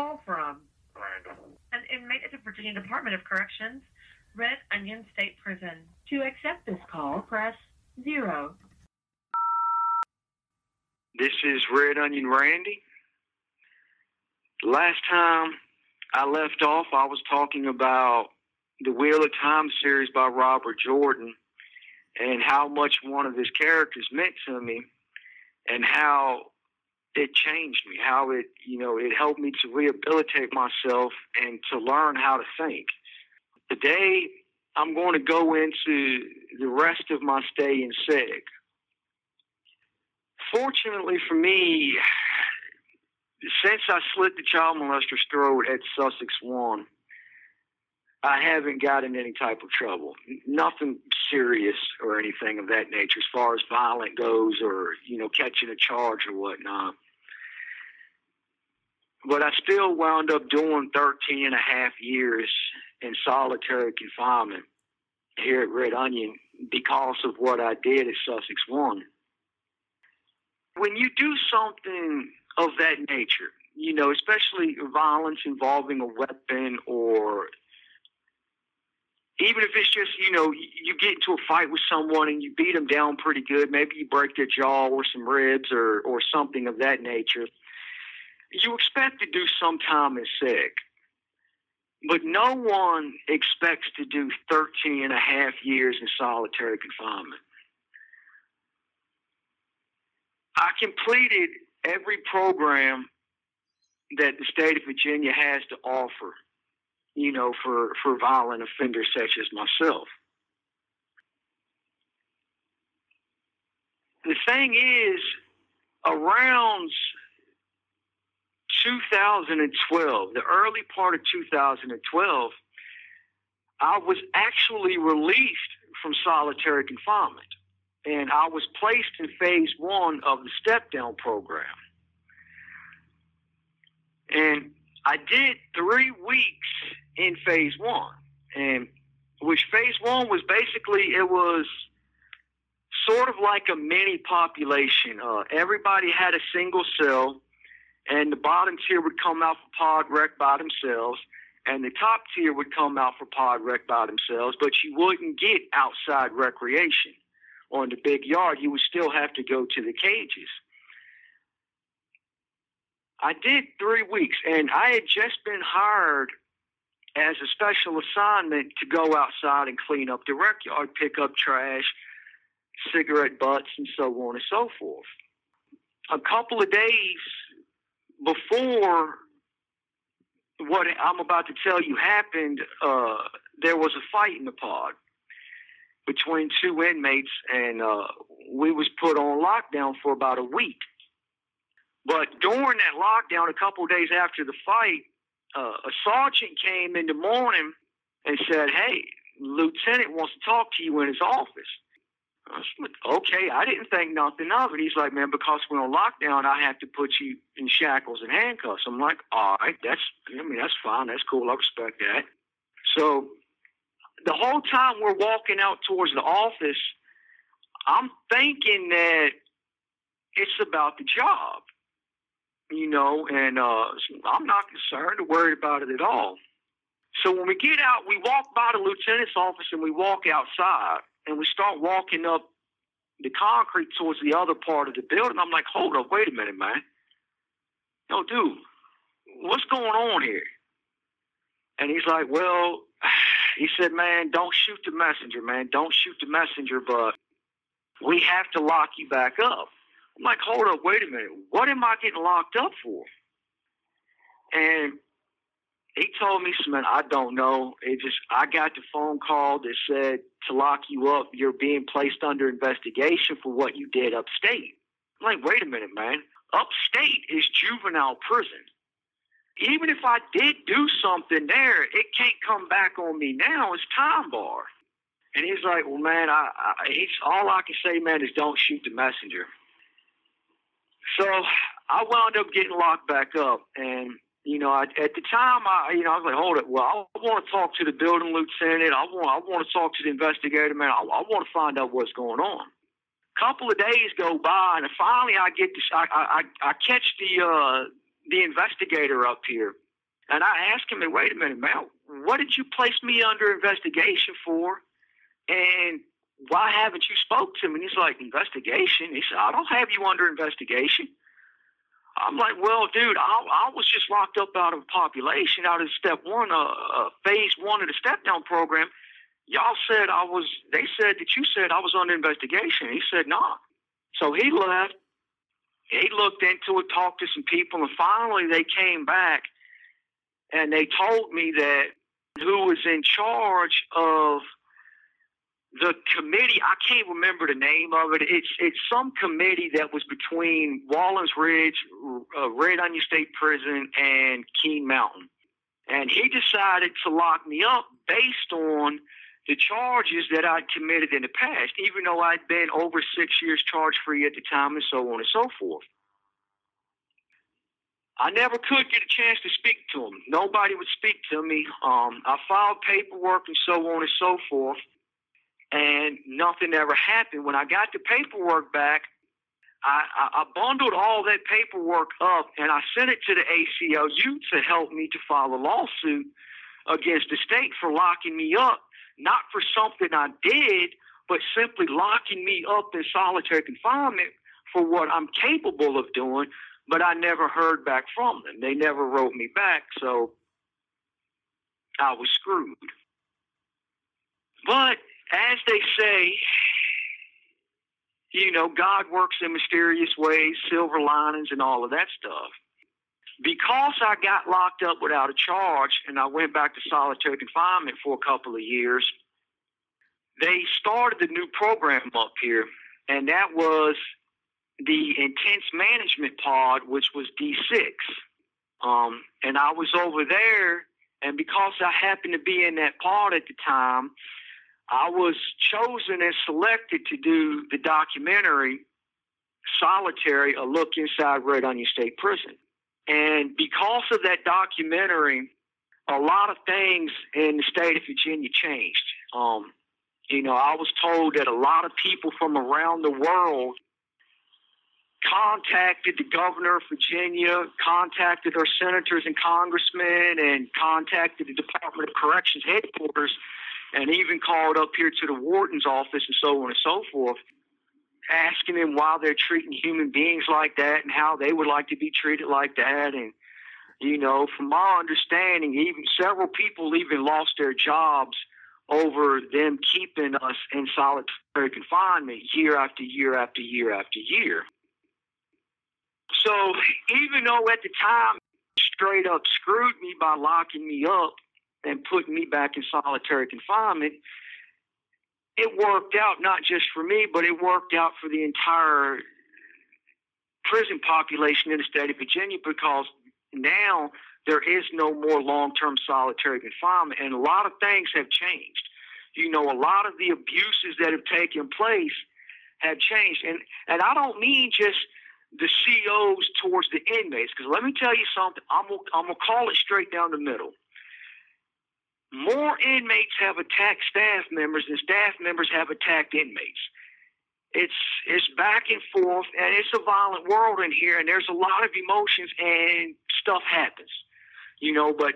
call from? Randall. An inmate at the Virginia Department of Corrections, Red Onion State Prison. To accept this call, press zero. This is Red Onion Randy. Last time I left off, I was talking about the Wheel of Time series by Robert Jordan and how much one of his characters meant to me and how it changed me, how it, you know, it helped me to rehabilitate myself and to learn how to think. Today, I'm going to go into the rest of my stay in SEG. Fortunately for me, since I slit the child molester's throat at Sussex 1, I haven't gotten any type of trouble. Nothing serious or anything of that nature as far as violent goes or, you know, catching a charge or whatnot. But I still wound up doing 13 and a half years in solitary confinement here at Red Onion because of what I did at Sussex 1. When you do something of that nature, you know, especially violence involving a weapon or even if it's just you know you get into a fight with someone and you beat them down pretty good maybe you break their jaw or some ribs or or something of that nature you expect to do some time in SEG but no one expects to do 13 and a half years in solitary confinement. I completed every program that the state of virginia has to offer you know, for, for violent offenders such as myself. The thing is, around 2012, the early part of 2012, I was actually released from solitary confinement. And I was placed in phase one of the step down program. And I did three weeks in phase one, and which phase one was basically it was sort of like a mini population. Uh, everybody had a single cell, and the bottom tier would come out for pod rec by themselves, and the top tier would come out for pod rec by themselves. But you wouldn't get outside recreation on the big yard. You would still have to go to the cages. I did three weeks, and I had just been hired as a special assignment to go outside and clean up the rec yard, pick up trash, cigarette butts, and so on and so forth. A couple of days before what I'm about to tell you happened, uh, there was a fight in the pod between two inmates, and uh, we was put on lockdown for about a week. But during that lockdown, a couple of days after the fight, uh, a sergeant came in the morning and said, "Hey, lieutenant wants to talk to you in his office." I was like, okay, I didn't think nothing of it. He's like, man, because we're on lockdown, I have to put you in shackles and handcuffs. I'm like, all right, that's, I mean, that's fine, that's cool, I respect that. So the whole time we're walking out towards the office, I'm thinking that it's about the job you know, and uh, I'm not concerned or worried about it at all. So when we get out, we walk by the lieutenant's office and we walk outside and we start walking up the concrete towards the other part of the building. I'm like, hold up, wait a minute, man. No, dude, what's going on here? And he's like, well, he said, man, don't shoot the messenger, man. Don't shoot the messenger, but we have to lock you back up. I'm like, hold up, wait a minute. What am I getting locked up for? And he told me, man, I don't know. It just, I got the phone call that said to lock you up, you're being placed under investigation for what you did upstate. I'm like, wait a minute, man. Upstate is juvenile prison. Even if I did do something there, it can't come back on me now. It's time bar. And he's like, well, man, I, I he's all I can say, man, is don't shoot the messenger. So I wound up getting locked back up, and you know, I, at the time, I you know, I was like, hold it. Well, I want to talk to the building lieutenant. I want I want to talk to the investigator, man. I, I want to find out what's going on. Couple of days go by, and finally, I get this. I I, I catch the uh, the investigator up here, And I ask him, wait a minute, man, what did you place me under investigation for? And why haven't you spoke to me? And he's like, investigation? He said, I don't have you under investigation. I'm like, well, dude, I, I was just locked up out of population, out of step one, uh, uh, phase one of the step down program. Y'all said I was, they said that you said I was under investigation. He said, nah. So he left. He looked into it, talked to some people, and finally they came back and they told me that who was in charge of the committee I can't remember the name of it. It's it's some committee that was between Wallens Ridge, uh, Red Onion State Prison, and Keene Mountain, and he decided to lock me up based on the charges that I'd committed in the past, even though I'd been over six years charge free at the time, and so on and so forth. I never could get a chance to speak to him. Nobody would speak to me. Um, I filed paperwork and so on and so forth and nothing ever happened. When I got the paperwork back, I, I, bundled all that paperwork up and I sent it to the ACLU to help me to file a lawsuit against the state for locking me up, not for something I did, but simply locking me up in solitary confinement for what I'm capable of doing. But I never heard back from them. They never wrote me back, so I was screwed. But as they say, you know, God works in mysterious ways, silver linings, and all of that stuff. Because I got locked up without a charge and I went back to solitary confinement for a couple of years, they started the new program up here, and that was the intense management pod, which was D6. Um, and I was over there, and because I happened to be in that pod at the time, I was chosen and selected to do the documentary Solitary, A Look Inside Red Onion State Prison. And because of that documentary, a lot of things in the state of Virginia changed. Um, you know, I was told that a lot of people from around the world contacted the governor of Virginia, contacted our senators and congressmen, and contacted the Department of Corrections headquarters and even called up here to the warden's office and so on and so forth, asking them why they're treating human beings like that and how they would like to be treated like that. And, you know, from my understanding, even several people even lost their jobs over them keeping us in solitary confinement year after year after year after year. So even though at the time straight up screwed me by locking me up and putting me back in solitary confinement, it worked out not just for me, but it worked out for the entire prison population in the state of Virginia because now there is no more long term solitary confinement, and a lot of things have changed. You know, a lot of the abuses that have taken place have changed, and and I don't mean just the COs towards the inmates, because let me tell you something. I'm I'm gonna call it straight down the middle more inmates have attacked staff members than staff members have attacked inmates. It's it's back and forth, and it's a violent world in here, and there's a lot of emotions, and stuff happens, you know. But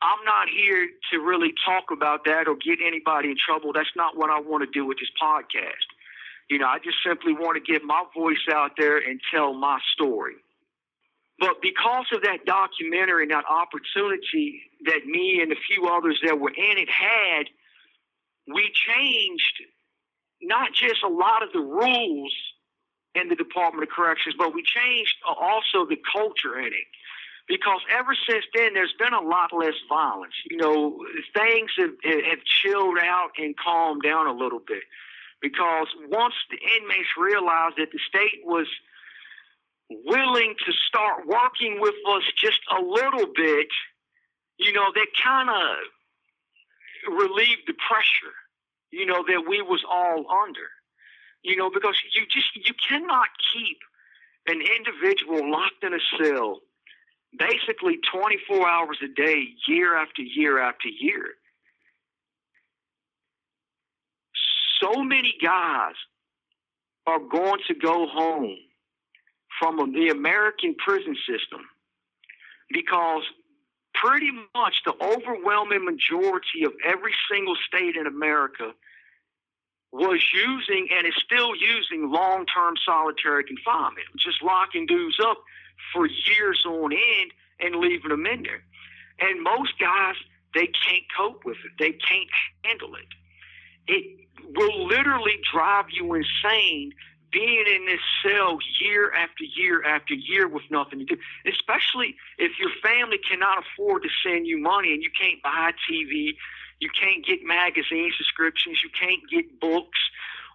I'm not here to really talk about that or get anybody in trouble. That's not what I want to do with this podcast. You know, I just simply want to get my voice out there and tell my story. But because of that documentary and that opportunity that me and a few others that were in it had, we changed not just a lot of the rules in the Department of Corrections, but we changed uh, also the culture in it. Because ever since then, there's been a lot less violence. You know, things have, have chilled out and calmed down a little bit. Because once the inmates realized that the state was – willing to start working with us just a little bit, you know, that kind of relieved the pressure, you know, that we was all under. You know, because you just you cannot keep an individual locked in a cell basically 24 hours a day, year after year after year. So many guys are going to go home from the American prison system because pretty much the overwhelming majority of every single state in America was using and is still using long term solitary confinement, just locking dudes up for years on end and leaving them in there. And most guys, they can't cope with it, they can't handle it. It will literally drive you insane being in this cell year after year after year with nothing to do, especially if your family cannot afford to send you money and you can't buy TV, you can't get magazine subscriptions, you can't get books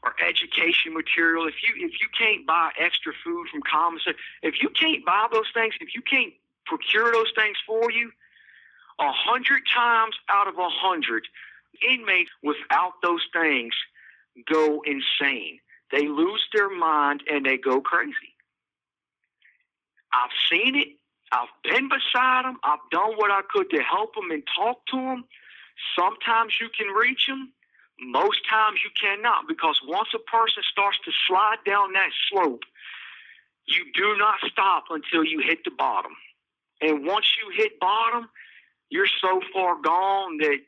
or education material. If you if you can't buy extra food from commissary, if you can't buy those things, if you can't procure those things for you, a hundred times out of a hundred, inmates without those things go insane they lose their mind and they go crazy. I've seen it. I've been beside them. I've done what I could to help them and talk to them. Sometimes you can reach them. Most times you cannot because once a person starts to slide down that slope, you do not stop until you hit the bottom. And once you hit bottom, you're so far gone that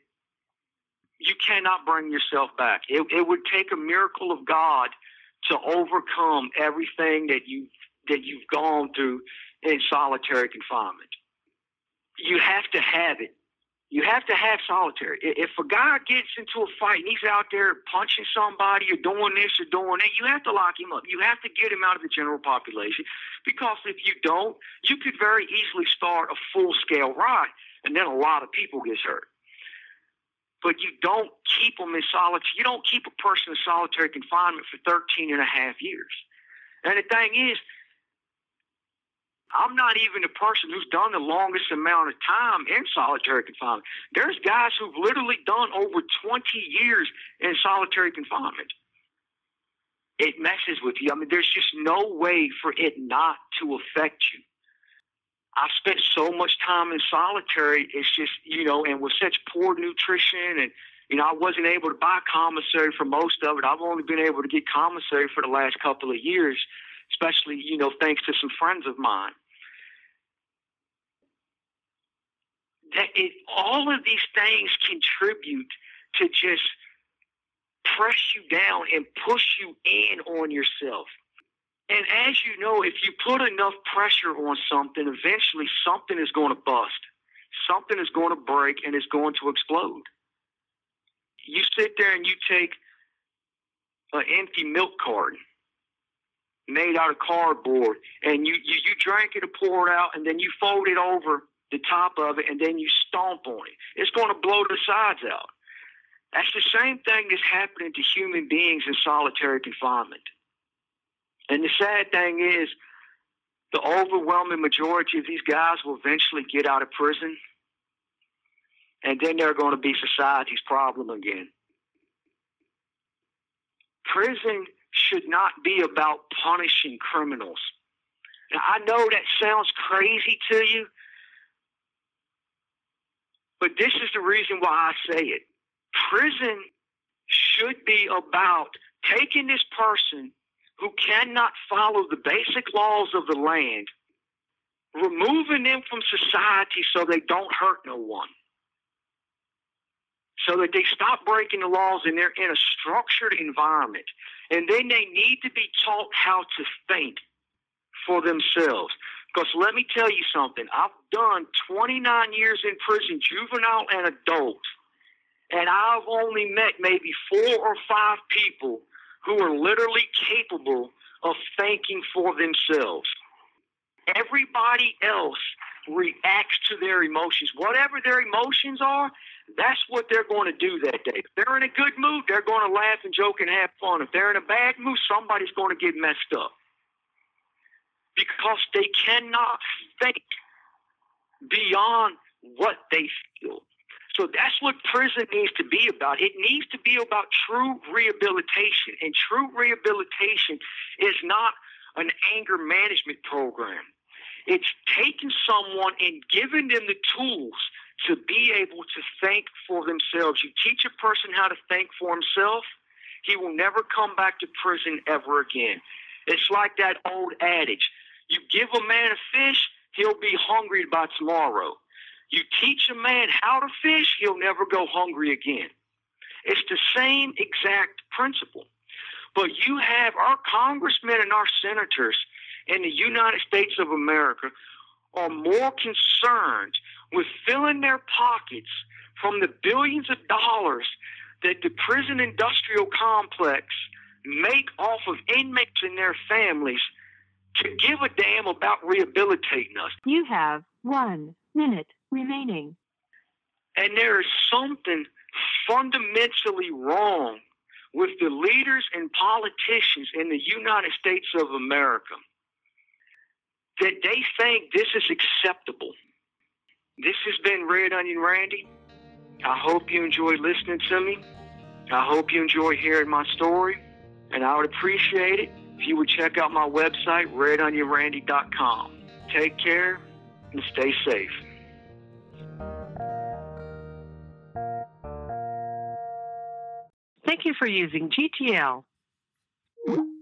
you cannot bring yourself back. It, it would take a miracle of God to overcome everything that you that you've gone through in solitary confinement. You have to have it. You have to have solitary. If a guy gets into a fight and he's out there punching somebody or doing this or doing that, you have to lock him up. You have to get him out of the general population because if you don't, you could very easily start a full scale riot and then a lot of people get hurt but you don't keep them in solitary. You don't keep a person in solitary confinement for 13 and a half years. And the thing is, I'm not even the person who's done the longest amount of time in solitary confinement. There's guys who've literally done over 20 years in solitary confinement. It messes with you. I mean, there's just no way for it not to affect you. I spent so much time in solitary. It's just, you know, and with such poor nutrition and, you know, I wasn't able to buy commissary for most of it. I've only been able to get commissary for the last couple of years, especially, you know, thanks to some friends of mine. That it, all of these things contribute to just press you down and push you in on yourself. And as you know, if you put enough pressure on something, eventually something is going to bust. Something is going to break and it's going to explode. You sit there and you take an empty milk carton made out of cardboard and you, you, you drink it and pour it out and then you fold it over the top of it and then you stomp on it. It's going to blow the sides out. That's the same thing that's happening to human beings in solitary confinement. And the sad thing is, the overwhelming majority of these guys will eventually get out of prison, and then they're going to be society's problem again. Prison should not be about punishing criminals. Now, I know that sounds crazy to you, but this is the reason why I say it. Prison should be about taking this person who cannot follow the basic laws of the land, removing them from society so they don't hurt no one. So that they stop breaking the laws and they're in a structured environment. And then they need to be taught how to think for themselves. Because let me tell you something, I've done 29 years in prison, juvenile and adult, and I've only met maybe four or five people who are literally capable of thinking for themselves. Everybody else reacts to their emotions. Whatever their emotions are, that's what they're going to do that day. If they're in a good mood, they're going to laugh and joke and have fun. If they're in a bad mood, somebody's going to get messed up. Because they cannot think beyond what they feel. So that's what prison needs to be about. It needs to be about true rehabilitation. And true rehabilitation is not an anger management program. It's taking someone and giving them the tools to be able to think for themselves. You teach a person how to think for himself, he will never come back to prison ever again. It's like that old adage you give a man a fish, he'll be hungry by tomorrow. You teach a man how to fish, he'll never go hungry again. It's the same exact principle. But you have our congressmen and our senators in the United States of America are more concerned with filling their pockets from the billions of dollars that the prison industrial complex make off of inmates and their families to give a damn about rehabilitating us. You have one minute remaining. And there is something fundamentally wrong with the leaders and politicians in the United States of America that they think this is acceptable. This has been Red Onion Randy. I hope you enjoy listening to me. I hope you enjoy hearing my story. And I would appreciate it if you would check out my website, redonionrandy.com. Take care and stay safe. Thank you for using GTL. Mm.